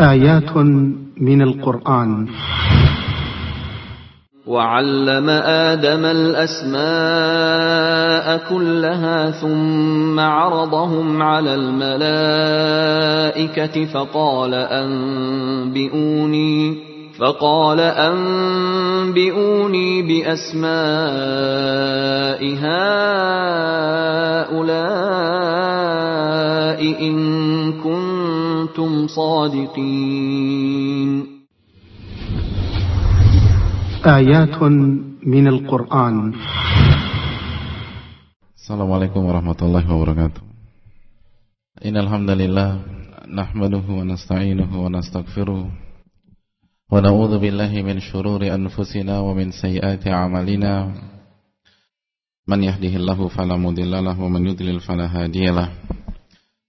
آيات من القرآن. وعلم آدم الأسماء كلها ثم عرضهم على الملائكة فقال أنبئوني فقال أنبئوني بأسماء هؤلاء إن كنتم صادقين. آيات من القرآن. السلام عليكم ورحمة الله وبركاته. إن الحمد لله نحمده ونستعينه ونستغفره ونعوذ بالله من شرور أنفسنا ومن سيئات أعمالنا. من يهده الله فلا مضل له ومن يضلل فلا هادي له.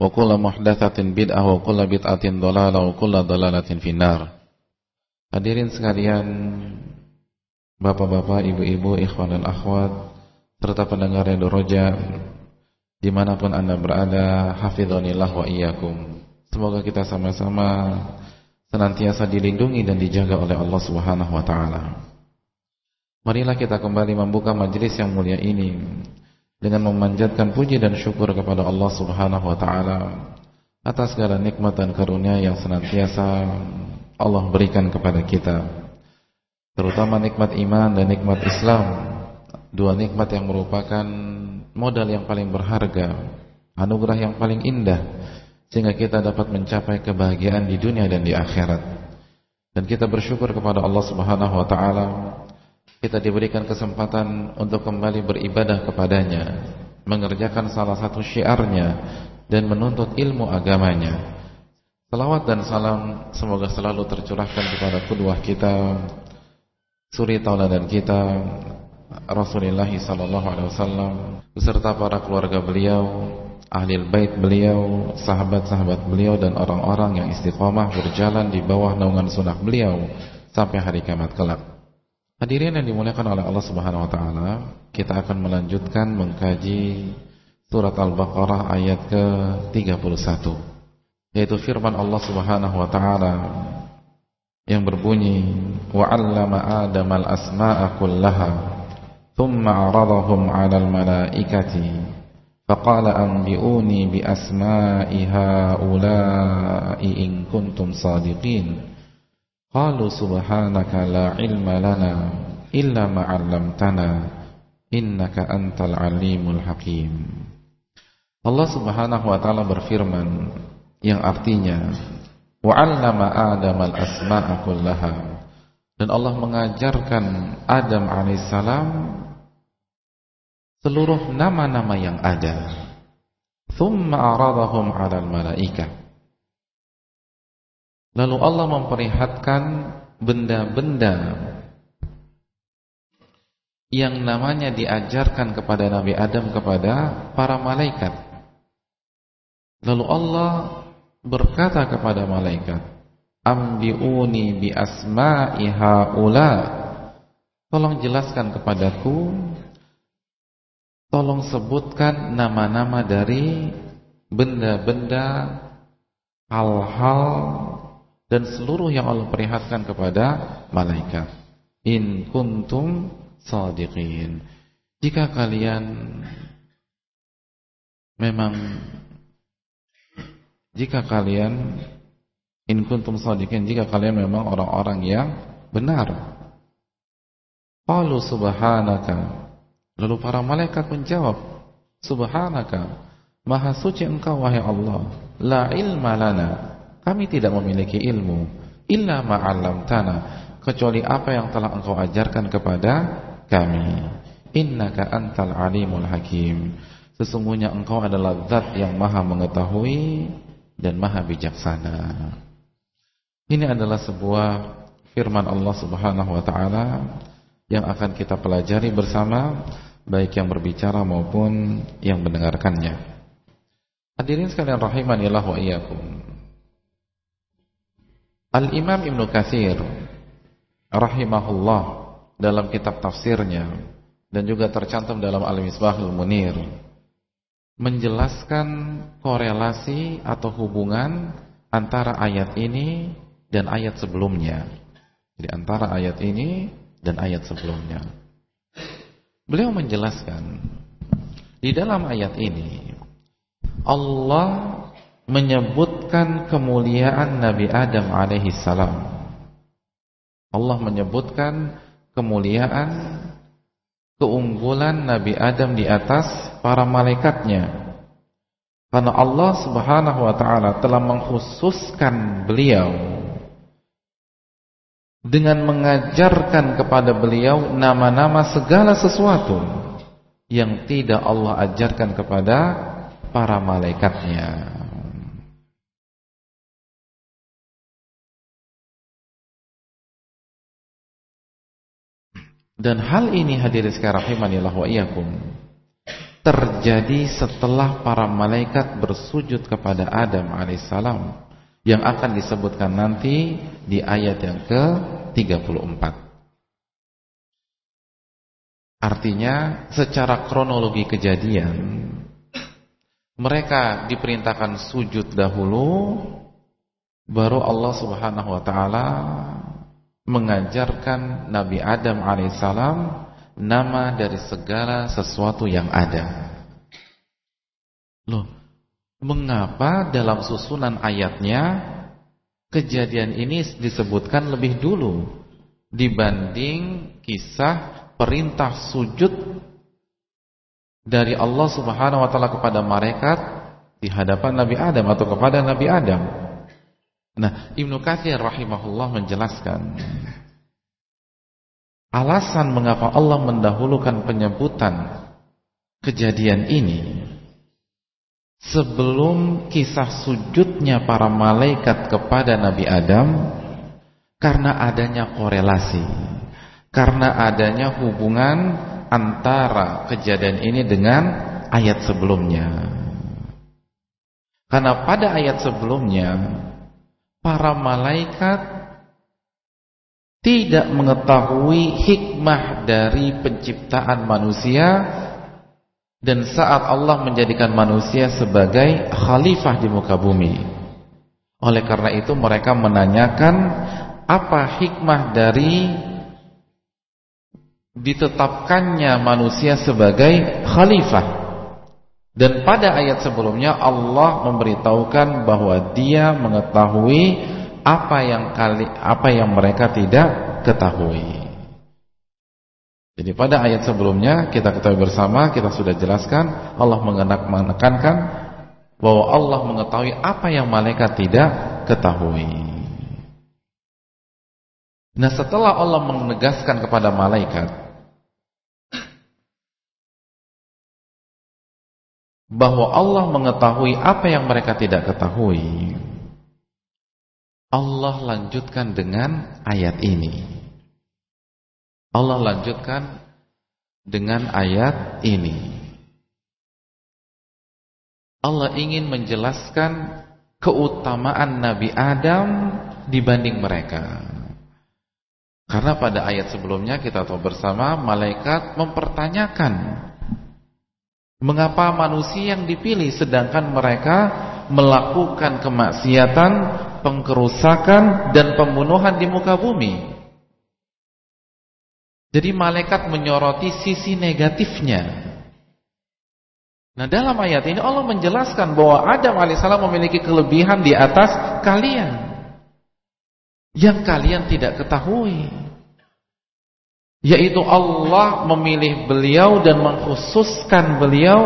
Wa kullu muhdatsatin bid'ah wa kullu bid'atin dhalalah wa kullu dhalalatin finnar. Hadirin sekalian, Bapak-bapak, ibu-ibu, ikhwan dan akhwat serta pendengar yang Roja di mana pun Anda berada, hafizanillah wa iyyakum. Semoga kita sama-sama senantiasa dilindungi dan dijaga oleh Allah Subhanahu wa taala. Marilah kita kembali membuka majelis yang mulia ini dengan memanjatkan puji dan syukur kepada Allah Subhanahu wa taala atas segala nikmat dan karunia yang senantiasa Allah berikan kepada kita. Terutama nikmat iman dan nikmat Islam, dua nikmat yang merupakan modal yang paling berharga, anugerah yang paling indah sehingga kita dapat mencapai kebahagiaan di dunia dan di akhirat. Dan kita bersyukur kepada Allah Subhanahu wa taala kita diberikan kesempatan untuk kembali beribadah kepadanya, mengerjakan salah satu syiarnya dan menuntut ilmu agamanya. Salawat dan salam semoga selalu tercurahkan kepada kedua kita, suri tauladan kita, Rasulullah sallallahu alaihi wasallam beserta para keluarga beliau, ahli bait beliau, sahabat-sahabat beliau dan orang-orang yang istiqomah berjalan di bawah naungan sunnah beliau sampai hari kiamat kelak. Hadirin yang dimuliakan oleh Allah Subhanahu wa taala, kita akan melanjutkan mengkaji surat Al-Baqarah ayat ke-31 yaitu firman Allah Subhanahu wa taala yang berbunyi wa 'allama Adam al-asma'a kullaha thumma 'aradahum 'alal malaikati faqala anbi'uni bi asma'i ha'ula'i in kuntum sadiqin Qalu subhanaka la ilma lana illa ma 'allamtana innaka antal alimul hakim. Allah Subhanahu wa taala berfirman yang artinya wa 'allama Adam al-asma'a kullaha dan Allah mengajarkan Adam alaihissalam seluruh nama-nama yang ada. Thumma aradahum 'alal malaikah Lalu Allah memperlihatkan benda-benda yang namanya diajarkan kepada Nabi Adam kepada para malaikat. Lalu Allah berkata kepada malaikat, "Ambiuni bi asma'i haula." Tolong jelaskan kepadaku, tolong sebutkan nama-nama dari benda-benda hal-hal dan seluruh yang Allah perlihatkan kepada malaikat. In kuntum sadiqin. Jika kalian memang jika kalian In kuntum shadiqin jika kalian memang orang-orang yang benar. Qalu subhanaka. Lalu para malaikat menjawab, Subhanaka, Maha suci Engkau wahai Allah. La ilma lana. Kami tidak memiliki ilmu illa ma'allamtana kecuali apa yang telah Engkau ajarkan kepada kami. Innaka antal alimul hakim. Sesungguhnya Engkau adalah zat yang Maha mengetahui dan Maha bijaksana. Ini adalah sebuah firman Allah Subhanahu wa taala yang akan kita pelajari bersama baik yang berbicara maupun yang mendengarkannya. Hadirin sekalian rahimanillah wa iyyakum. Al-Imam Ibnu Katsir rahimahullah dalam kitab tafsirnya dan juga tercantum dalam Al-Misbahul Munir menjelaskan korelasi atau hubungan antara ayat ini dan ayat sebelumnya. Jadi antara ayat ini dan ayat sebelumnya. Beliau menjelaskan di dalam ayat ini Allah menyebutkan kemuliaan Nabi Adam alaihi salam. Allah menyebutkan kemuliaan keunggulan Nabi Adam di atas para malaikatnya. Karena Allah Subhanahu wa taala telah mengkhususkan beliau dengan mengajarkan kepada beliau nama-nama segala sesuatu yang tidak Allah ajarkan kepada para malaikatnya. Dan hal ini hadirin sekalian rahimanillah wa terjadi setelah para malaikat bersujud kepada Adam alaihissalam yang akan disebutkan nanti di ayat yang ke-34. Artinya secara kronologi kejadian mereka diperintahkan sujud dahulu baru Allah Subhanahu wa taala mengajarkan Nabi Adam alaihissalam nama dari segala sesuatu yang ada. Loh, Mengapa dalam susunan ayatnya kejadian ini disebutkan lebih dulu dibanding kisah perintah sujud dari Allah Subhanahu wa taala kepada malaikat di hadapan Nabi Adam atau kepada Nabi Adam. Nah, Ibnu Katsir rahimahullah menjelaskan alasan mengapa Allah mendahulukan penyebutan kejadian ini sebelum kisah sujudnya para malaikat kepada Nabi Adam karena adanya korelasi karena adanya hubungan antara kejadian ini dengan ayat sebelumnya. Karena pada ayat sebelumnya para malaikat tidak mengetahui hikmah dari penciptaan manusia dan saat Allah menjadikan manusia sebagai khalifah di muka bumi. Oleh karena itu mereka menanyakan apa hikmah dari ditetapkannya manusia sebagai khalifah. Dan pada ayat sebelumnya Allah memberitahukan bahwa Dia mengetahui apa yang kali apa yang mereka tidak ketahui. Jadi pada ayat sebelumnya kita ketahui bersama kita sudah jelaskan Allah menekankan bahwa Allah mengetahui apa yang malaikat tidak ketahui. Nah setelah Allah menegaskan kepada malaikat bahwa Allah mengetahui apa yang mereka tidak ketahui, Allah lanjutkan dengan ayat ini. Allah lanjutkan dengan ayat ini. Allah ingin menjelaskan keutamaan Nabi Adam dibanding mereka. Karena pada ayat sebelumnya kita tahu bersama malaikat mempertanyakan mengapa manusia yang dipilih sedangkan mereka melakukan kemaksiatan, pengkerusakan dan pembunuhan di muka bumi. Jadi malaikat menyoroti sisi negatifnya. Nah dalam ayat ini Allah menjelaskan bahwa Adam alaihissalam memiliki kelebihan di atas kalian. yang kalian tidak ketahui. Yaitu Allah memilih beliau dan mengkhususkan beliau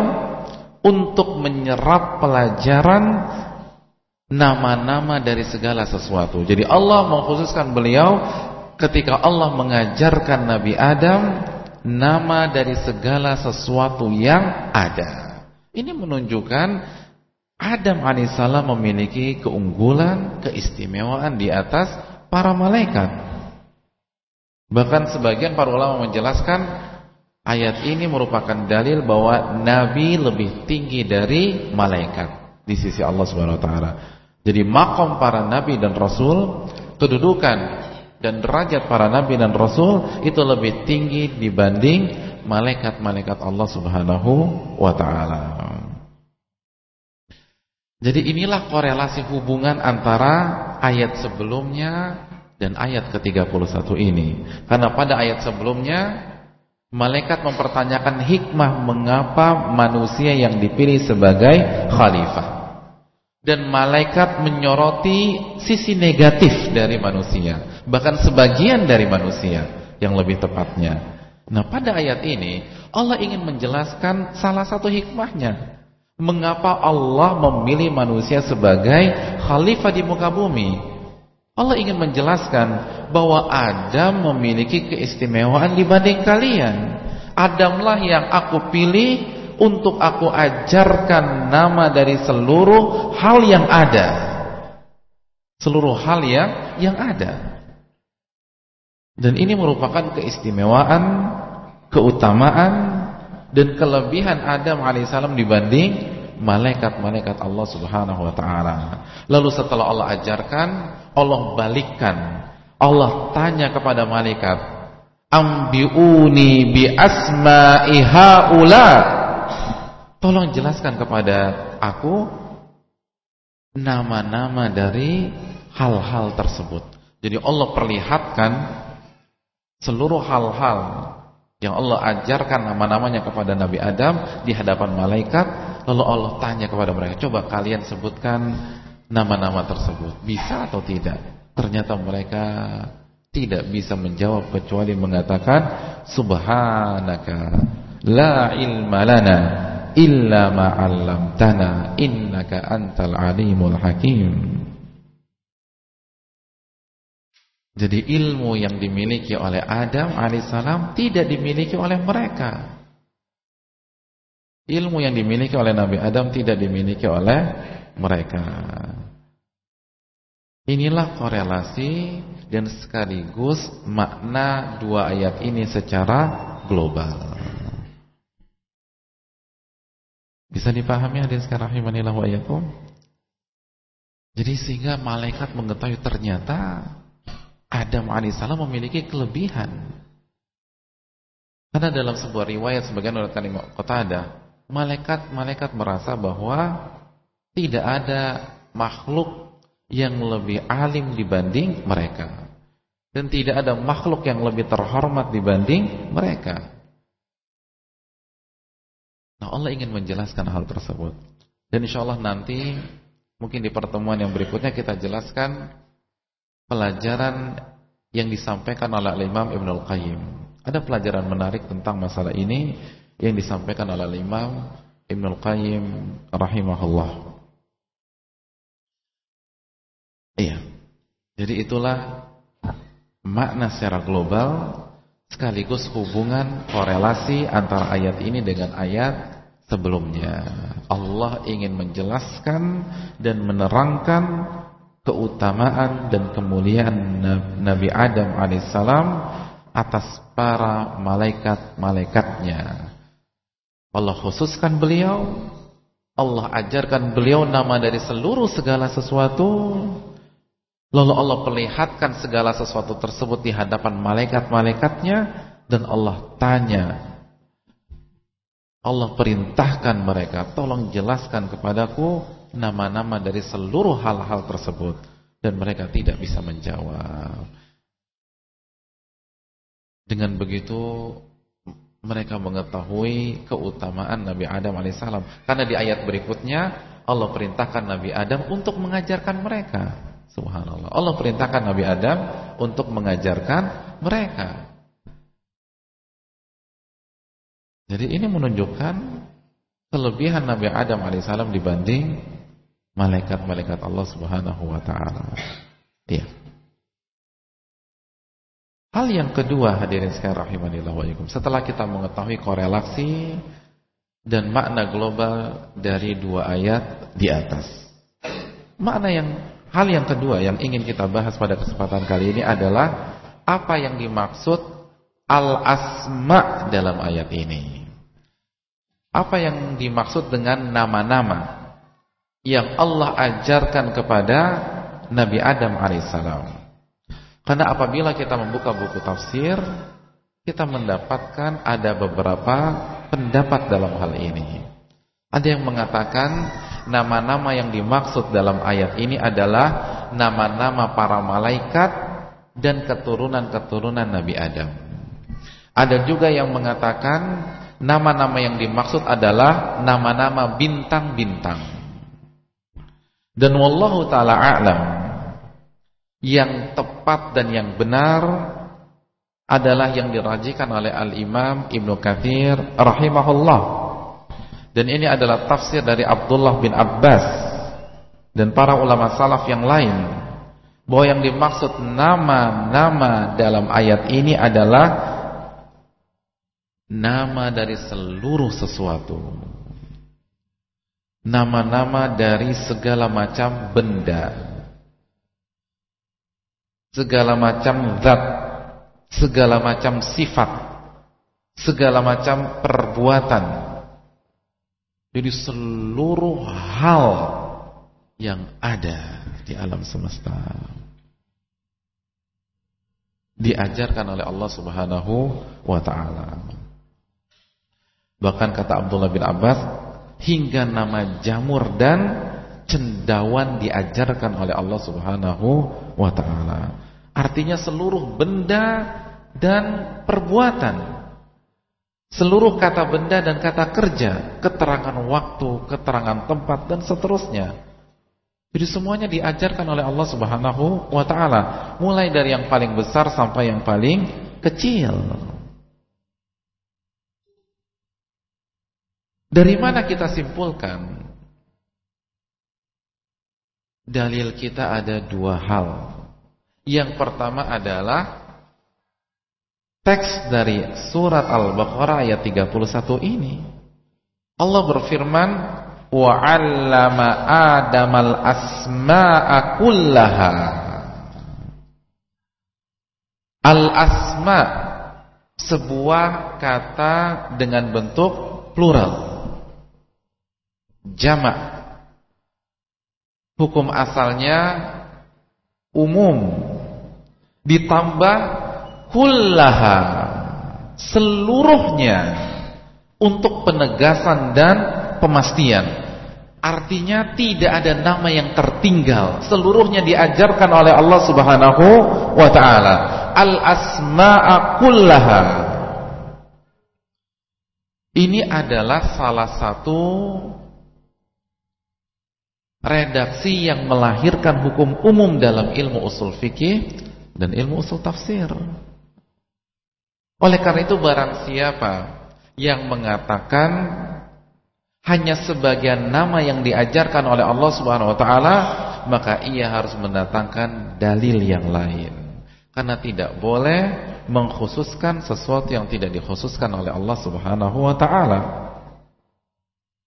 untuk menyerap pelajaran nama-nama dari segala sesuatu. Jadi Allah mengkhususkan beliau ketika Allah mengajarkan Nabi Adam nama dari segala sesuatu yang ada. Ini menunjukkan Adam alaihissalam memiliki keunggulan, keistimewaan di atas para malaikat. Bahkan sebagian para ulama menjelaskan ayat ini merupakan dalil bahwa nabi lebih tinggi dari malaikat di sisi Allah Subhanahu wa taala. Jadi makom para nabi dan rasul, kedudukan dan derajat para nabi dan rasul itu lebih tinggi dibanding malaikat-malaikat Allah Subhanahu wa taala. Jadi inilah korelasi hubungan antara ayat sebelumnya dan ayat ke-31 ini. Karena pada ayat sebelumnya malaikat mempertanyakan hikmah mengapa manusia yang dipilih sebagai khalifah. Dan malaikat menyoroti sisi negatif dari manusia, bahkan sebagian dari manusia yang lebih tepatnya. Nah, pada ayat ini Allah ingin menjelaskan salah satu hikmahnya. Mengapa Allah memilih manusia sebagai khalifah di muka bumi? Allah ingin menjelaskan bahwa Adam memiliki keistimewaan dibanding kalian. Adamlah yang aku pilih untuk aku ajarkan nama dari seluruh hal yang ada. Seluruh hal yang yang ada. Dan ini merupakan keistimewaan, keutamaan dan kelebihan Adam alaihissalam dibanding malaikat-malaikat Allah Subhanahu wa taala. Lalu setelah Allah ajarkan, Allah balikkan. Allah tanya kepada malaikat, "Ambiuni bi asma'i haula." Tolong jelaskan kepada aku nama-nama dari hal-hal tersebut. Jadi Allah perlihatkan seluruh hal-hal yang Allah ajarkan nama-namanya kepada Nabi Adam di hadapan malaikat Lalu Allah tanya kepada mereka, coba kalian sebutkan nama-nama tersebut. Bisa atau tidak? Ternyata mereka tidak bisa menjawab kecuali mengatakan subhanaka la ilma lana illa ma innaka antal alimul hakim. Jadi ilmu yang dimiliki oleh Adam alaihissalam tidak dimiliki oleh mereka. Ilmu yang dimiliki oleh Nabi Adam tidak dimiliki oleh mereka. Inilah korelasi dan sekaligus makna dua ayat ini secara global. Bisa dipahami hadirin sekalian rahimanillah wa? Jadi sehingga malaikat mengetahui ternyata Adam alaihissalam memiliki kelebihan. Karena dalam sebuah riwayat sebagian kata Qatadah malaikat-malaikat merasa bahwa tidak ada makhluk yang lebih alim dibanding mereka dan tidak ada makhluk yang lebih terhormat dibanding mereka. Nah Allah ingin menjelaskan hal tersebut dan insya Allah nanti mungkin di pertemuan yang berikutnya kita jelaskan pelajaran yang disampaikan oleh Imam Ibn Al-Qayyim. Ada pelajaran menarik tentang masalah ini yang disampaikan oleh Imam Ibnu Qayyim rahimahullah. Iya. Jadi itulah makna secara global sekaligus hubungan korelasi antara ayat ini dengan ayat sebelumnya. Allah ingin menjelaskan dan menerangkan keutamaan dan kemuliaan Nabi Adam alaihissalam atas para malaikat-malaikatnya Allah khususkan beliau. Allah ajarkan beliau nama dari seluruh segala sesuatu. Lalu Allah perlihatkan segala sesuatu tersebut di hadapan malaikat-malaikatnya. Dan Allah tanya. Allah perintahkan mereka Tolong jelaskan kepadaku Nama-nama dari seluruh hal-hal tersebut. Dan mereka tidak bisa menjawab. Dengan begitu mereka mengetahui keutamaan Nabi Adam alaihissalam. Karena di ayat berikutnya Allah perintahkan Nabi Adam untuk mengajarkan mereka Subhanallah. Allah perintahkan Nabi Adam untuk mengajarkan mereka. Jadi ini menunjukkan kelebihan Nabi Adam alaihissalam dibanding malaikat-malaikat Allah Subhanahu wa taala. Iya. Hal yang kedua hadirin sekalian rahimanillah wa Setelah kita mengetahui korelasi dan makna global dari dua ayat di atas. Makna yang hal yang kedua yang ingin kita bahas pada kesempatan kali ini adalah apa yang dimaksud al-asma dalam ayat ini. Apa yang dimaksud dengan nama-nama yang Allah ajarkan kepada Nabi Adam alaihissalam. Karena apabila kita membuka buku tafsir, kita mendapatkan ada beberapa pendapat dalam hal ini. Ada yang mengatakan nama-nama yang dimaksud dalam ayat ini adalah nama-nama para malaikat dan keturunan-keturunan Nabi Adam. Ada juga yang mengatakan nama-nama yang dimaksud adalah nama-nama bintang-bintang. Dan wallahu taala a'lam yang tepat dan yang benar adalah yang dirajikan oleh Al-Imam Ibnu Katsir rahimahullah. Dan ini adalah tafsir dari Abdullah bin Abbas dan para ulama salaf yang lain bahwa yang dimaksud nama-nama dalam ayat ini adalah nama dari seluruh sesuatu. Nama-nama dari segala macam benda. Segala macam zat segala macam sifat, segala macam perbuatan. Jadi seluruh hal yang ada di alam semesta diajarkan oleh Allah Subhanahu wa taala. Bahkan kata Abdullah bin Abbas, hingga nama jamur dan cendawan diajarkan oleh Allah Subhanahu wa taala. Artinya seluruh benda dan perbuatan. Seluruh kata benda dan kata kerja, keterangan waktu, keterangan tempat dan seterusnya. Jadi semuanya diajarkan oleh Allah Subhanahu wa taala, mulai dari yang paling besar sampai yang paling kecil. Dari mana kita simpulkan? Dalil kita ada dua hal. Yang pertama adalah teks dari surat Al-Baqarah ayat 31 ini. Allah berfirman, "Wa 'allama Adamal asma'a kullaha." Al-asma sebuah kata dengan bentuk plural. Jamak. Hukum asalnya umum ditambah kullaha seluruhnya untuk penegasan dan pemastian. Artinya tidak ada nama yang tertinggal. Seluruhnya diajarkan oleh Allah Subhanahu wa taala. Al asma'a kullaha. Ini adalah salah satu redaksi yang melahirkan hukum umum dalam ilmu usul fikih dan ilmu usul tafsir. Oleh karena itu barang siapa yang mengatakan hanya sebagian nama yang diajarkan oleh Allah Subhanahu wa taala, maka ia harus mendatangkan dalil yang lain. Karena tidak boleh mengkhususkan sesuatu yang tidak dikhususkan oleh Allah Subhanahu wa taala.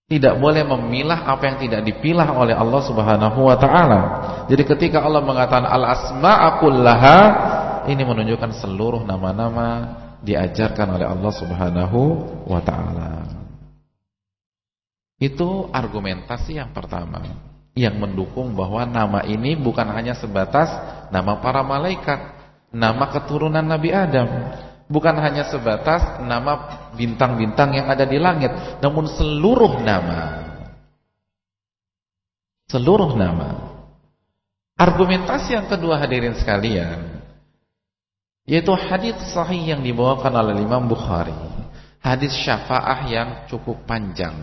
Tidak boleh memilah apa yang tidak dipilah oleh Allah Subhanahu wa taala. Jadi ketika Allah mengatakan al-asma'u kullaha, ini menunjukkan seluruh nama-nama diajarkan oleh Allah Subhanahu wa taala. Itu argumentasi yang pertama yang mendukung bahwa nama ini bukan hanya sebatas nama para malaikat, nama keturunan Nabi Adam, bukan hanya sebatas nama bintang-bintang yang ada di langit, namun seluruh nama. Seluruh nama. Argumentasi yang kedua hadirin sekalian, yaitu hadis sahih yang dibawakan oleh Imam Bukhari. Hadis syafaah yang cukup panjang.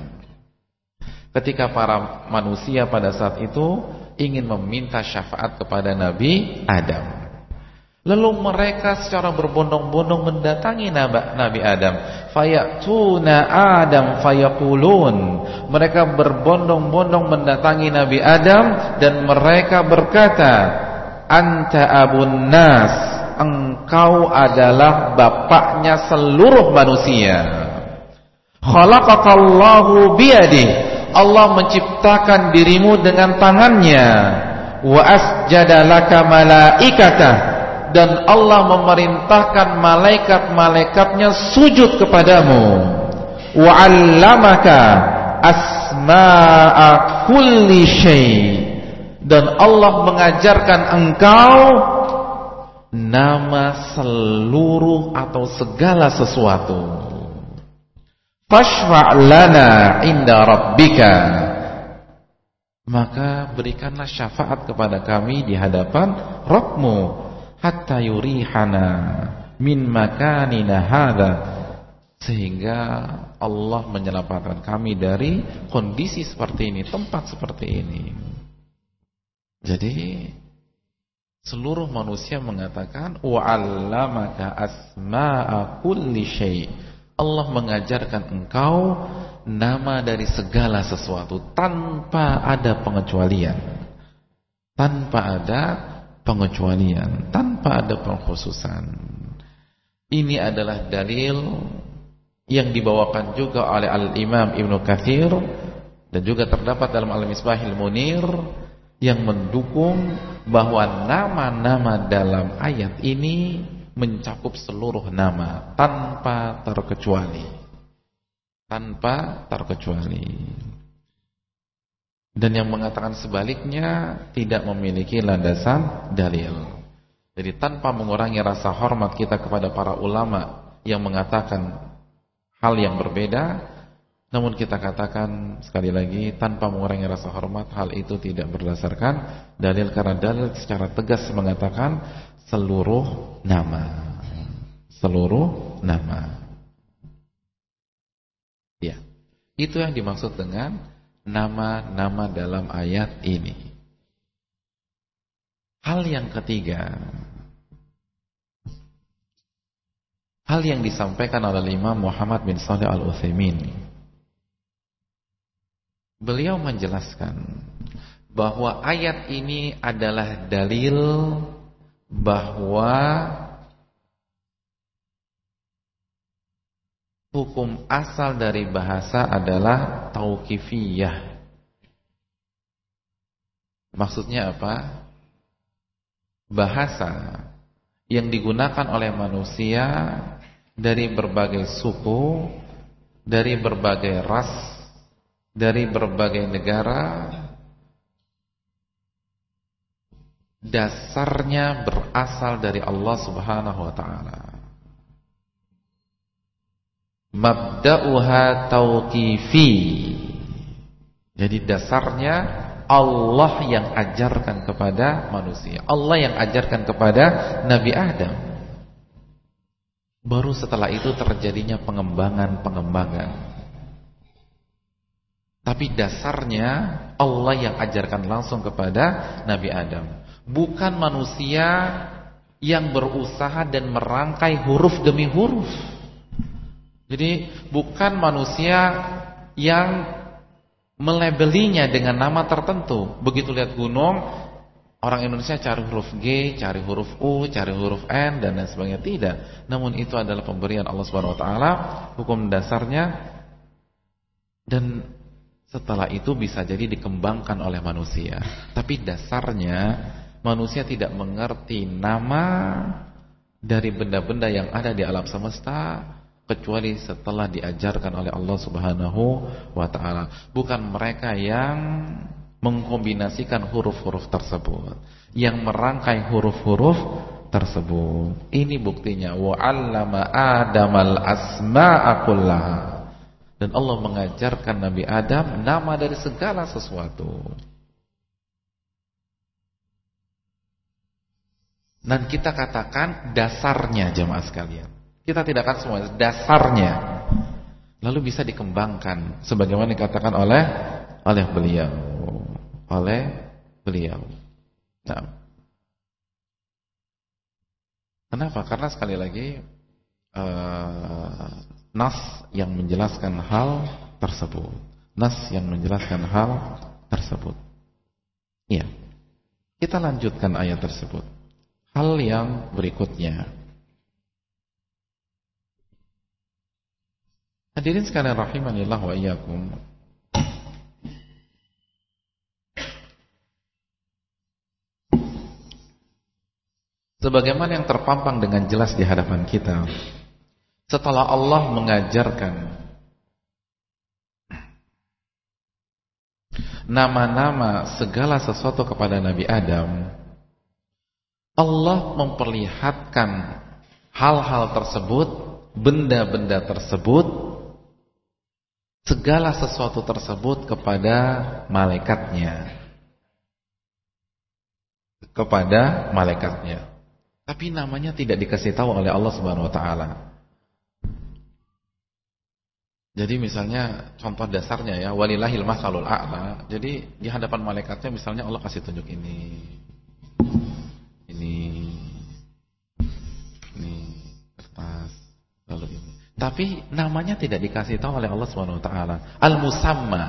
Ketika para manusia pada saat itu ingin meminta syafaat kepada Nabi Adam. Lalu mereka secara berbondong-bondong mendatangi Nabi Adam. Fayatuna Adam fayaqulun. Mereka berbondong-bondong mendatangi Nabi Adam dan mereka berkata, "Anta abun nas." Engkau adalah bapaknya seluruh manusia. Khalaqakallahu biyadih. Allah menciptakan dirimu dengan tangannya. Wa asjadalaka malaikatah dan Allah memerintahkan malaikat-malaikatnya sujud kepadamu. Wa 'allamaka asma'a kulli syai. Dan Allah mengajarkan engkau nama seluruh atau segala sesuatu. Fashfa' lana inda rabbika. Maka berikanlah syafaat kepada kami di hadapan Rabbmu hatta yurihana min makanina hadha sehingga Allah menyelamatkan kami dari kondisi seperti ini, tempat seperti ini. Jadi seluruh manusia mengatakan wa 'allamaka asma'a kulli syai'. Allah mengajarkan engkau nama dari segala sesuatu tanpa ada pengecualian. Tanpa ada pengecualian tanpa ada pengkhususan. Ini adalah dalil yang dibawakan juga oleh Al-Imam Ibn Kathir dan juga terdapat dalam Al-Misbahil Munir yang mendukung bahwa nama-nama dalam ayat ini mencakup seluruh nama tanpa terkecuali. Tanpa terkecuali. Dan yang mengatakan sebaliknya tidak memiliki landasan dalil. Jadi tanpa mengurangi rasa hormat kita kepada para ulama yang mengatakan hal yang berbeda, namun kita katakan sekali lagi tanpa mengurangi rasa hormat hal itu tidak berdasarkan dalil karena dalil secara tegas mengatakan seluruh nama. Seluruh nama. Ya. Itu yang dimaksud dengan nama-nama dalam ayat ini. Hal yang ketiga, hal yang disampaikan oleh Imam Muhammad bin Saleh Al Utsaimin. Beliau menjelaskan bahwa ayat ini adalah dalil bahwa hukum asal dari bahasa adalah tauqifiyah. Maksudnya apa? Bahasa yang digunakan oleh manusia dari berbagai suku, dari berbagai ras, dari berbagai negara dasarnya berasal dari Allah Subhanahu wa taala mabda'uha tauqifi. Jadi dasarnya Allah yang ajarkan kepada manusia. Allah yang ajarkan kepada Nabi Adam. Baru setelah itu terjadinya pengembangan-pengembangan. Tapi dasarnya Allah yang ajarkan langsung kepada Nabi Adam. Bukan manusia yang berusaha dan merangkai huruf demi huruf. Jadi bukan manusia yang melebelinya dengan nama tertentu. Begitu lihat gunung, orang Indonesia cari huruf G, cari huruf U, cari huruf N dan lain sebagainya. Tidak. Namun itu adalah pemberian Allah Subhanahu wa taala, hukum dasarnya dan setelah itu bisa jadi dikembangkan oleh manusia. Tapi dasarnya manusia tidak mengerti nama dari benda-benda yang ada di alam semesta kecuali setelah diajarkan oleh Allah Subhanahu wa taala. Bukan mereka yang mengkombinasikan huruf-huruf tersebut, yang merangkai huruf-huruf tersebut. Ini buktinya wa 'allama Adamal asma'a kullaha. Dan Allah mengajarkan Nabi Adam nama dari segala sesuatu. Dan kita katakan dasarnya jemaah sekalian. Kita tidak akan semua dasarnya. Lalu bisa dikembangkan sebagaimana dikatakan oleh oleh beliau, oleh beliau. Nah. Kenapa? Karena sekali lagi uh, nas yang menjelaskan hal tersebut. Nas yang menjelaskan hal tersebut. Iya. Kita lanjutkan ayat tersebut. Hal yang berikutnya. Hadirin sekalian rahimanillah wa iyyakum. Sebagaimana yang terpampang dengan jelas di hadapan kita Setelah Allah mengajarkan Nama-nama segala sesuatu kepada Nabi Adam Allah memperlihatkan hal-hal tersebut Benda-benda tersebut Segala sesuatu tersebut kepada malaikatnya Kepada malaikatnya tapi namanya tidak dikasih tahu oleh Allah Subhanahu wa taala. Jadi misalnya contoh dasarnya ya walillahil masalul a'la. Jadi di hadapan malaikatnya misalnya Allah kasih tunjuk ini. Ini. Ini kertas lalu ini. Tapi namanya tidak dikasih tahu oleh Allah Subhanahu wa taala. Al-musamma.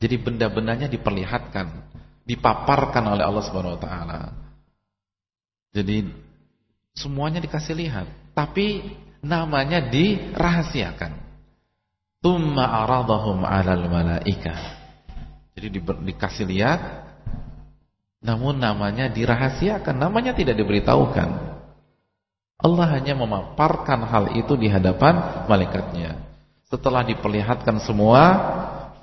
Jadi benda-bendanya diperlihatkan, dipaparkan oleh Allah Subhanahu wa taala. Jadi Semuanya dikasih lihat, tapi namanya dirahasiakan. Tumma aradahum 'alal malaika. Jadi di, dikasih lihat namun namanya dirahasiakan, namanya tidak diberitahukan. Allah hanya memaparkan hal itu di hadapan malaikatnya. Setelah diperlihatkan semua,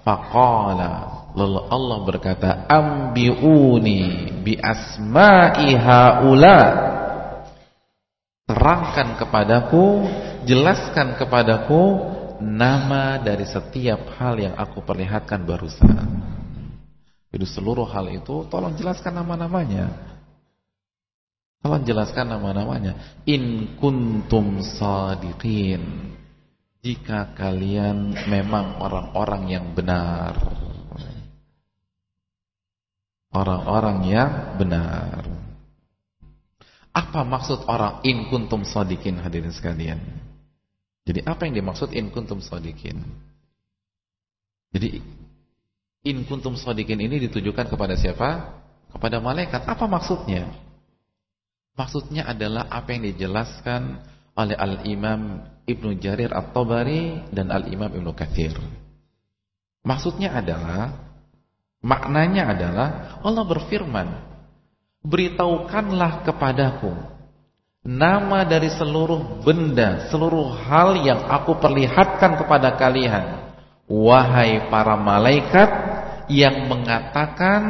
faqala Lalu Allah berkata, "Ambiuni bi asma'i haula." terangkan kepadaku, jelaskan kepadaku nama dari setiap hal yang aku perlihatkan barusan. Jadi seluruh hal itu tolong jelaskan nama-namanya. Tolong jelaskan nama-namanya. In kuntum sadiqin. Jika kalian memang orang-orang yang benar. Orang-orang yang benar. Apa maksud orang in kuntum sadikin hadirin sekalian? Jadi apa yang dimaksud in kuntum sadikin? Jadi in kuntum sadikin ini ditujukan kepada siapa? Kepada malaikat. Apa maksudnya? Maksudnya adalah apa yang dijelaskan oleh Al-Imam Ibnu Jarir At-Tabari dan Al-Imam Ibnu Katsir. Maksudnya adalah maknanya adalah Allah berfirman beritahukanlah kepadaku nama dari seluruh benda, seluruh hal yang aku perlihatkan kepada kalian. Wahai para malaikat yang mengatakan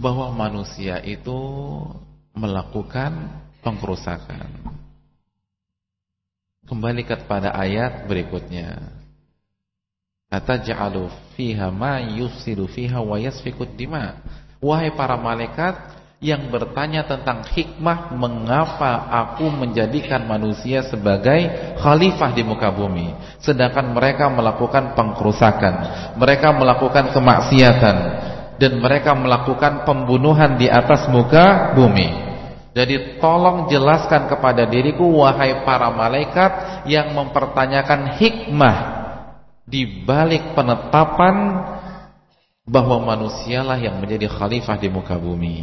bahwa manusia itu melakukan pengkerusakan. Kembali kepada ayat berikutnya. Ataj'alu fiha ma yufsidu fiha wa yasfikud dima. Wahai para malaikat yang bertanya tentang hikmah mengapa aku menjadikan manusia sebagai khalifah di muka bumi sedangkan mereka melakukan pengkerusakan, mereka melakukan kemaksiatan dan mereka melakukan pembunuhan di atas muka bumi. Jadi tolong jelaskan kepada diriku wahai para malaikat yang mempertanyakan hikmah di balik penetapan bahwa manusialah yang menjadi khalifah di muka bumi.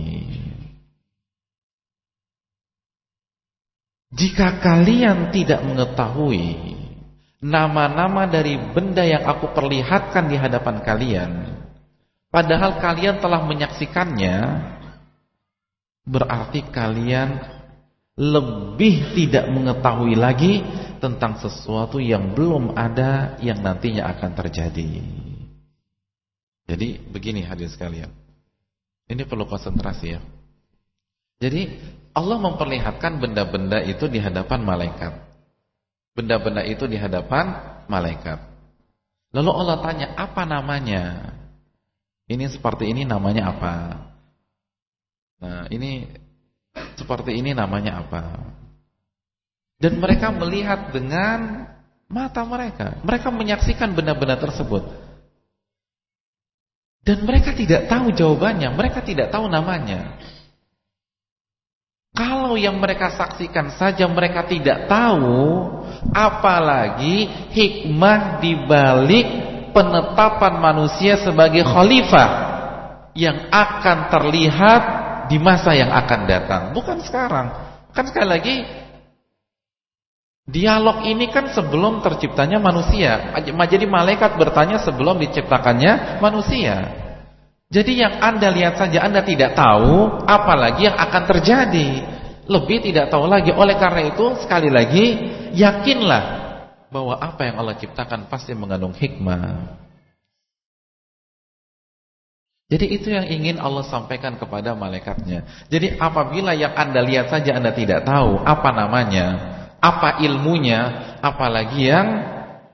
Jika kalian tidak mengetahui nama-nama dari benda yang aku perlihatkan di hadapan kalian, padahal kalian telah menyaksikannya, berarti kalian lebih tidak mengetahui lagi tentang sesuatu yang belum ada yang nantinya akan terjadi. Jadi begini hadir sekalian. Ini perlu konsentrasi ya. Jadi Allah memperlihatkan benda-benda itu di hadapan malaikat. Benda-benda itu di hadapan malaikat. Lalu Allah tanya, apa namanya? Ini seperti ini namanya apa? Nah, ini seperti ini namanya apa? Dan mereka melihat dengan mata mereka. Mereka menyaksikan benda-benda tersebut. Dan mereka tidak tahu jawabannya, mereka tidak tahu namanya. Kalau yang mereka saksikan saja mereka tidak tahu, apalagi hikmah dibalik penetapan manusia sebagai khalifah yang akan terlihat di masa yang akan datang, bukan sekarang. Kan sekali lagi dialog ini kan sebelum terciptanya manusia. Jadi malaikat bertanya sebelum diciptakannya manusia. Jadi yang Anda lihat saja Anda tidak tahu apalagi yang akan terjadi. Lebih tidak tahu lagi. Oleh karena itu sekali lagi yakinlah bahwa apa yang Allah ciptakan pasti mengandung hikmah. Jadi itu yang ingin Allah sampaikan kepada malaikatnya. Jadi apabila yang anda lihat saja anda tidak tahu apa namanya, apa ilmunya, apalagi yang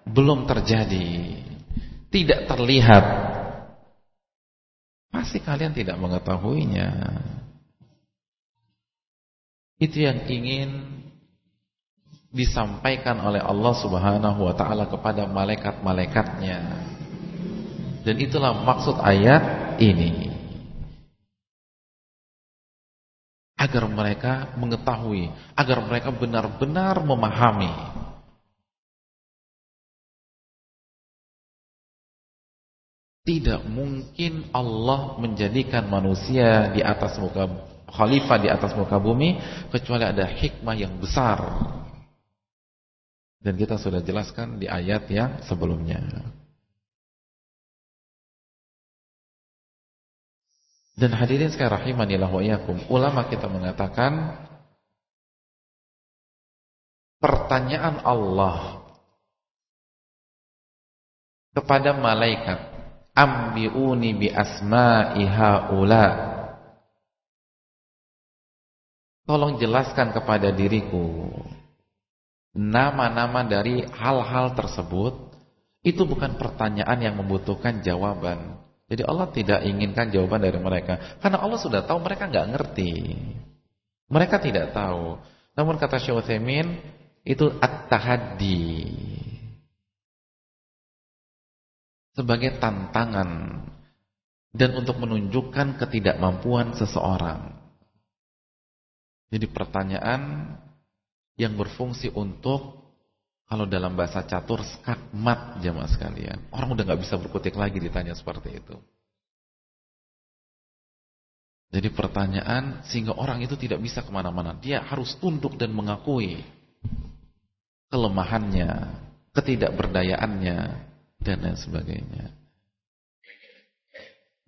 belum terjadi, tidak terlihat, pasti kalian tidak mengetahuinya. Itu yang ingin disampaikan oleh Allah Subhanahu wa taala kepada malaikat-malaikatnya. Dan itulah maksud ayat ini agar mereka mengetahui, agar mereka benar-benar memahami tidak mungkin Allah menjadikan manusia di atas muka khalifah di atas muka bumi kecuali ada hikmah yang besar. Dan kita sudah jelaskan di ayat yang sebelumnya. Dan hadirin sekalian rahimanillah wa iyyakum, ulama kita mengatakan pertanyaan Allah kepada malaikat, "Ambiuni bi asma'i haula." Tolong jelaskan kepada diriku nama-nama dari hal-hal tersebut. Itu bukan pertanyaan yang membutuhkan jawaban. Jadi Allah tidak inginkan jawaban dari mereka. Karena Allah sudah tahu mereka nggak ngerti. Mereka tidak tahu. Namun kata Syekh itu at-tahaddi. Sebagai tantangan dan untuk menunjukkan ketidakmampuan seseorang. Jadi pertanyaan yang berfungsi untuk kalau dalam bahasa catur skakmat jamaah sekalian. Orang udah nggak bisa berkutik lagi ditanya seperti itu. Jadi pertanyaan sehingga orang itu tidak bisa ke mana-mana. Dia harus tunduk dan mengakui kelemahannya, ketidakberdayaannya, dan lain sebagainya.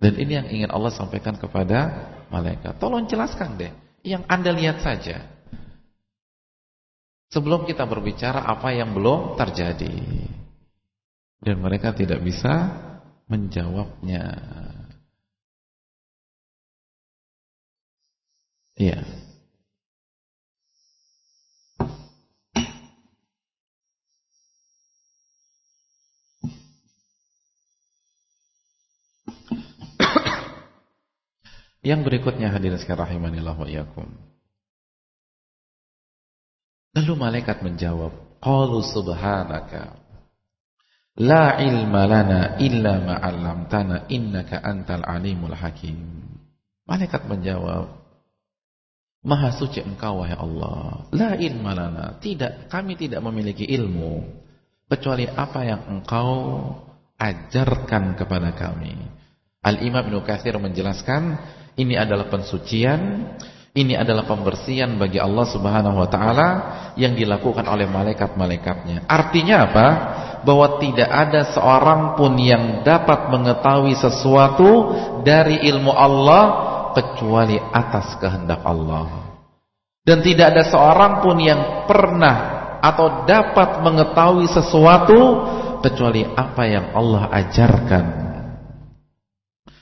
Dan ini yang ingin Allah sampaikan kepada malaikat. Tolong jelaskan deh. Yang anda lihat saja. Sebelum kita berbicara apa yang belum terjadi. Dan mereka tidak bisa menjawabnya. Iya. Yang berikutnya hadirin sekalian rahimanillah wa iyyakum. Lalu malaikat menjawab, "Qalu subhanaka la ilma lana illa ma 'allamtana innaka antal alimul hakim." Malaikat menjawab, "Maha suci Engkau wahai Allah. La ilma lana, tidak kami tidak memiliki ilmu kecuali apa yang Engkau ajarkan kepada kami." Al-Imam Ibnu Katsir menjelaskan, ini adalah pensucian ini adalah pembersihan bagi Allah Subhanahu wa taala yang dilakukan oleh malaikat-malaikatnya. Artinya apa? Bahwa tidak ada seorang pun yang dapat mengetahui sesuatu dari ilmu Allah kecuali atas kehendak Allah. Dan tidak ada seorang pun yang pernah atau dapat mengetahui sesuatu kecuali apa yang Allah ajarkan.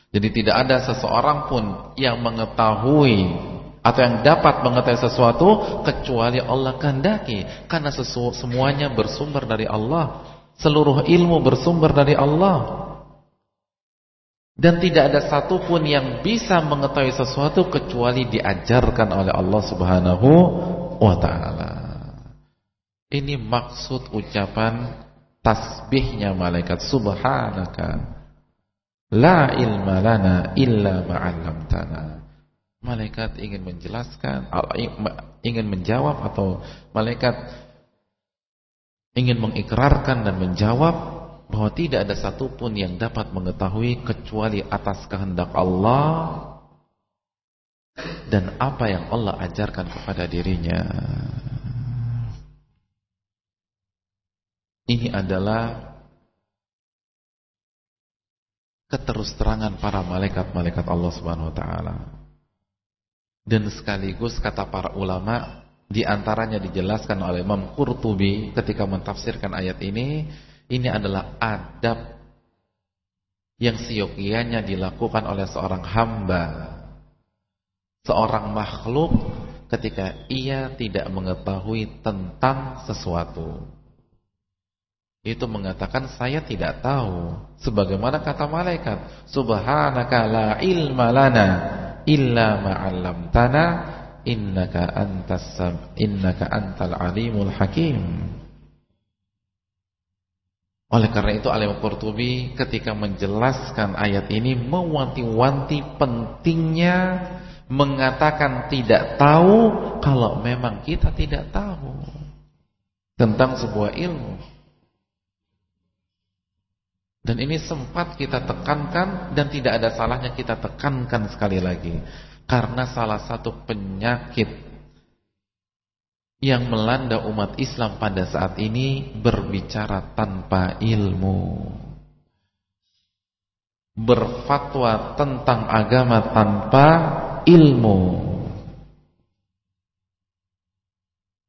Jadi tidak ada seseorang pun yang mengetahui atau yang dapat mengetahui sesuatu kecuali Allah kehendaki. Karena sesu, semuanya bersumber dari Allah. Seluruh ilmu bersumber dari Allah. Dan tidak ada satupun yang bisa mengetahui sesuatu kecuali diajarkan oleh Allah Subhanahu wa taala. Ini maksud ucapan tasbihnya malaikat. Subhanaka. La ilma lana illa ma'allamtana. Malaikat ingin menjelaskan, ingin menjawab atau malaikat ingin mengikrarkan dan menjawab bahwa tidak ada satupun yang dapat mengetahui kecuali atas kehendak Allah dan apa yang Allah ajarkan kepada dirinya. Ini adalah keterus-terangan para malaikat-malaikat Allah Subhanahu wa taala. Dan sekaligus kata para ulama di antaranya dijelaskan oleh Imam Qurtubi ketika mentafsirkan ayat ini, ini adalah adab yang siokianya dilakukan oleh seorang hamba, seorang makhluk ketika ia tidak mengetahui tentang sesuatu. Itu mengatakan saya tidak tahu sebagaimana kata malaikat subhanaka la ilma lana illa ma 'allamtana innaka antas innaka antal alimul hakim. Oleh karena itu Alim Qurtubi ketika menjelaskan ayat ini mewanti-wanti pentingnya mengatakan tidak tahu kalau memang kita tidak tahu tentang sebuah ilmu dan ini sempat kita tekankan dan tidak ada salahnya kita tekankan sekali lagi. Karena salah satu penyakit yang melanda umat Islam pada saat ini berbicara tanpa ilmu. Berfatwa tentang agama tanpa ilmu.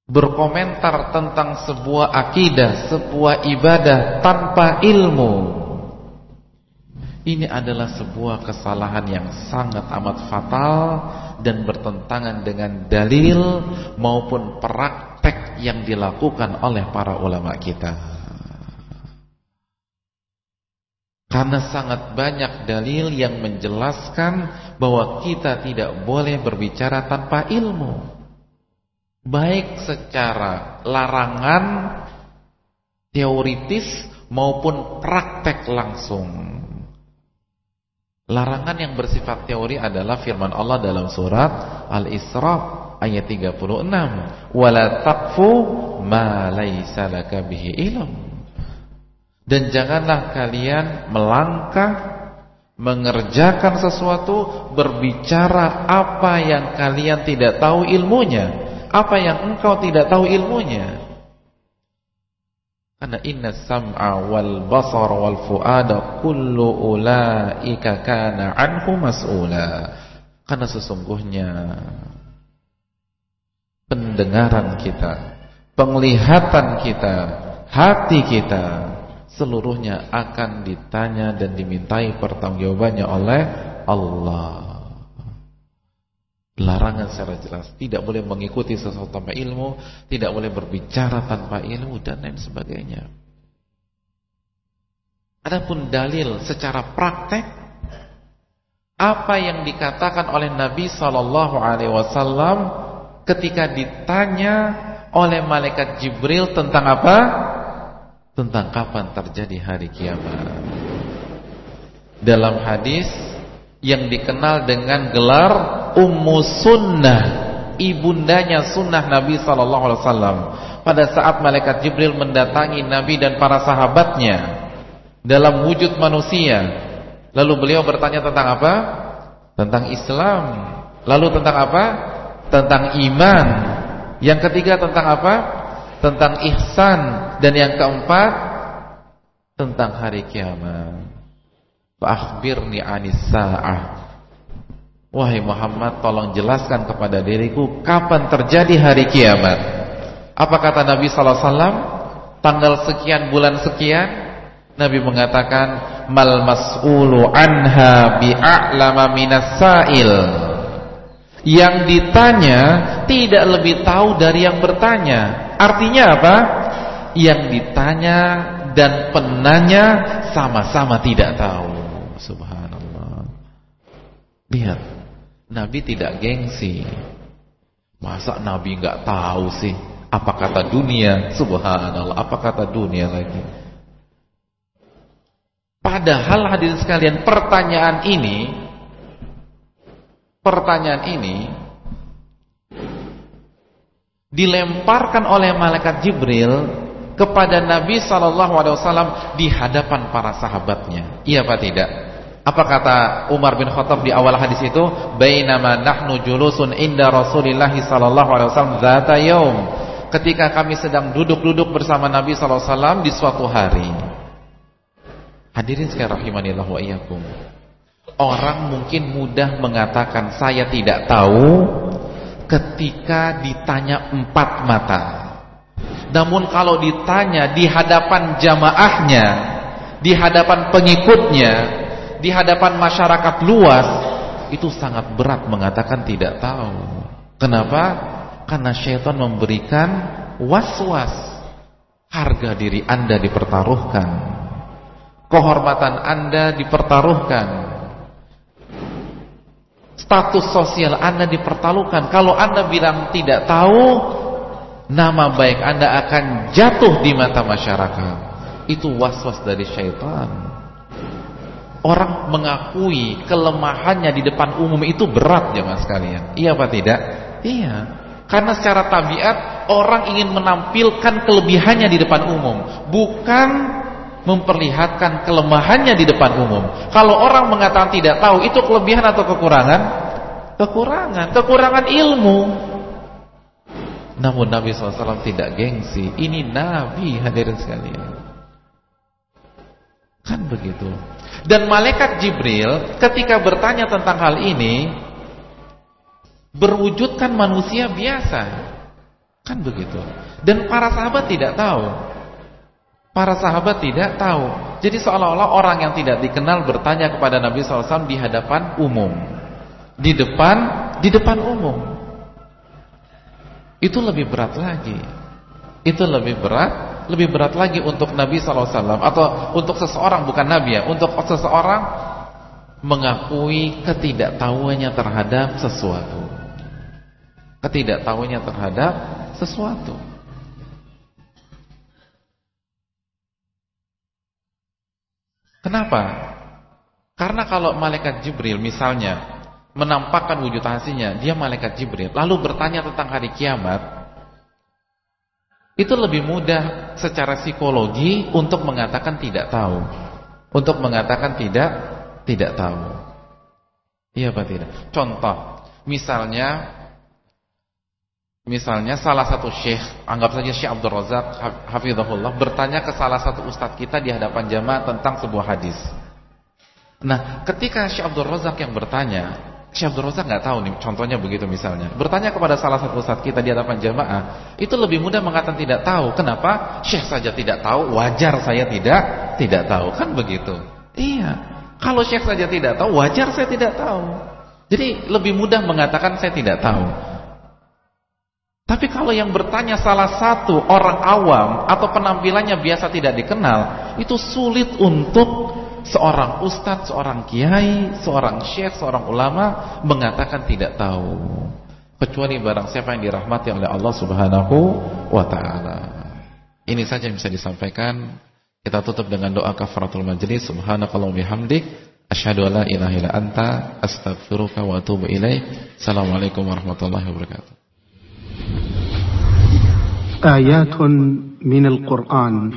Berkomentar tentang sebuah akidah, sebuah ibadah tanpa ilmu ini adalah sebuah kesalahan yang sangat amat fatal dan bertentangan dengan dalil maupun praktek yang dilakukan oleh para ulama kita. Karena sangat banyak dalil yang menjelaskan bahwa kita tidak boleh berbicara tanpa ilmu. Baik secara larangan teoritis maupun praktek langsung. Larangan yang bersifat teori adalah firman Allah dalam surat Al-Isra ayat 36. Wala taqfu ma laisa laka bihi ilm. Dan janganlah kalian melangkah mengerjakan sesuatu berbicara apa yang kalian tidak tahu ilmunya, apa yang engkau tidak tahu ilmunya. Karena inna sam'a wal basar wal fuada kullu ulaika kana anhu mas'ula. Karena sesungguhnya pendengaran kita, penglihatan kita, hati kita seluruhnya akan ditanya dan dimintai pertanggungjawabannya oleh Allah. Larangan secara jelas. Tidak boleh mengikuti sesuatu tanpa ilmu Tidak boleh berbicara tanpa ilmu Dan lain sebagainya. Adapun dalil secara praktek Apa yang dikatakan oleh Nabi Sallallahu Alaihi Wasallam Ketika ditanya oleh malaikat Jibril Tentang apa? Tentang kapan terjadi hari kiamat. Dalam hadis yang dikenal dengan gelar Ummu Sunnah, ibundanya sunnah Nabi sallallahu alaihi wasallam. Pada saat malaikat Jibril mendatangi Nabi dan para sahabatnya dalam wujud manusia, lalu beliau bertanya tentang apa? Tentang Islam. Lalu tentang apa? Tentang iman. Yang ketiga tentang apa? Tentang ihsan dan yang keempat tentang hari kiamat. Fa'akhbirni anis sa'ah. Wahai Muhammad tolong jelaskan kepada diriku Kapan terjadi hari kiamat? Apa kata Nabi SAW Tanggal sekian bulan sekian? Nabi mengatakan Mal mas'ulu anha bi'a'lama minas sa'il. Yang ditanya Tidak lebih tahu dari yang bertanya. Artinya apa? Yang ditanya dan penanya sama-sama tidak tahu Subhanallah. Lihat, Nabi tidak gengsi. Masa Nabi nggak tahu sih apa kata dunia? Subhanallah, apa kata dunia lagi? Padahal hadirin sekalian, pertanyaan ini pertanyaan ini dilemparkan oleh malaikat Jibril kepada Nabi sallallahu alaihi wasallam di hadapan para sahabatnya. Iya apa tidak? Apa kata Umar bin Khattab di awal hadis itu? Bainama nahnu julusun inda Rasulillah sallallahu alaihi wasallam dzata yaum. Ketika kami sedang duduk-duduk bersama Nabi sallallahu alaihi wasallam di suatu hari. Hadirin sekalian rahimanillah wa iyyakum. Orang mungkin mudah mengatakan saya tidak tahu ketika ditanya empat mata. Namun kalau ditanya di hadapan jamaahnya, di hadapan pengikutnya, di hadapan masyarakat luas itu sangat berat mengatakan tidak tahu. Kenapa? Karena syaitan memberikan was-was. Harga diri Anda dipertaruhkan. Kehormatan Anda dipertaruhkan. Status sosial Anda dipertaruhkan. Kalau Anda bilang tidak tahu, nama baik Anda akan jatuh di mata masyarakat. Itu was-was dari syaitan. Orang mengakui kelemahannya di depan umum itu berat jangan sekalian. Iya apa tidak? Iya. Karena secara tabiat orang ingin menampilkan kelebihannya di depan umum, bukan memperlihatkan kelemahannya di depan umum. Kalau orang mengatakan tidak tahu, itu kelebihan atau kekurangan? Kekurangan, kekurangan ilmu. Namun Nabi SAW tidak gengsi. Ini Nabi hadirin sekalian. Kan begitu. Dan malaikat Jibril ketika bertanya tentang hal ini berwujudkan manusia biasa. Kan begitu. Dan para sahabat tidak tahu. Para sahabat tidak tahu. Jadi seolah-olah orang yang tidak dikenal bertanya kepada Nabi SAW di hadapan umum. Di depan di depan umum. Itu lebih berat lagi. Itu lebih berat lebih berat lagi untuk Nabi SAW atau untuk seseorang bukan Nabi ya, untuk seseorang mengakui ketidaktahuannya terhadap sesuatu. Ketidaktahuannya terhadap sesuatu. Kenapa? Karena kalau malaikat Jibril misalnya menampakkan wujud aslinya, dia malaikat Jibril, lalu bertanya tentang hari kiamat, itu lebih mudah secara psikologi untuk mengatakan tidak tahu. Untuk mengatakan tidak tidak tahu. Iya apa tidak? Contoh, misalnya misalnya salah satu syekh, anggap saja Syekh Abdul Razak hafizahullah bertanya ke salah satu ustadz kita di hadapan jamaah tentang sebuah hadis. Nah, ketika Syekh Abdul Razak yang bertanya, Syekh Abdul Razak nggak tahu nih, contohnya begitu misalnya. Bertanya kepada salah satu ustaz kita di hadapan jamaah, itu lebih mudah mengatakan tidak tahu. Kenapa? Syekh saja tidak tahu, wajar saya tidak tidak tahu. Kan begitu. Iya. Kalau Syekh saja tidak tahu, wajar saya tidak tahu. Jadi lebih mudah mengatakan saya tidak tahu. Tapi kalau yang bertanya salah satu orang awam atau penampilannya biasa tidak dikenal, itu sulit untuk seorang ustadz, seorang kiai, seorang syekh, seorang ulama mengatakan tidak tahu. Kecuali barang siapa yang dirahmati oleh Allah Subhanahu wa taala. Ini saja yang bisa disampaikan. Kita tutup dengan doa kafaratul majlis. Subhanakallahumma bihamdik asyhadu an la ilaha illa anta astaghfiruka wa atubu ilaik. Assalamualaikum warahmatullahi wabarakatuh. Ayatun minal Qur'an.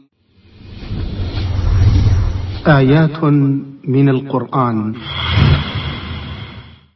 آيات من القرآن.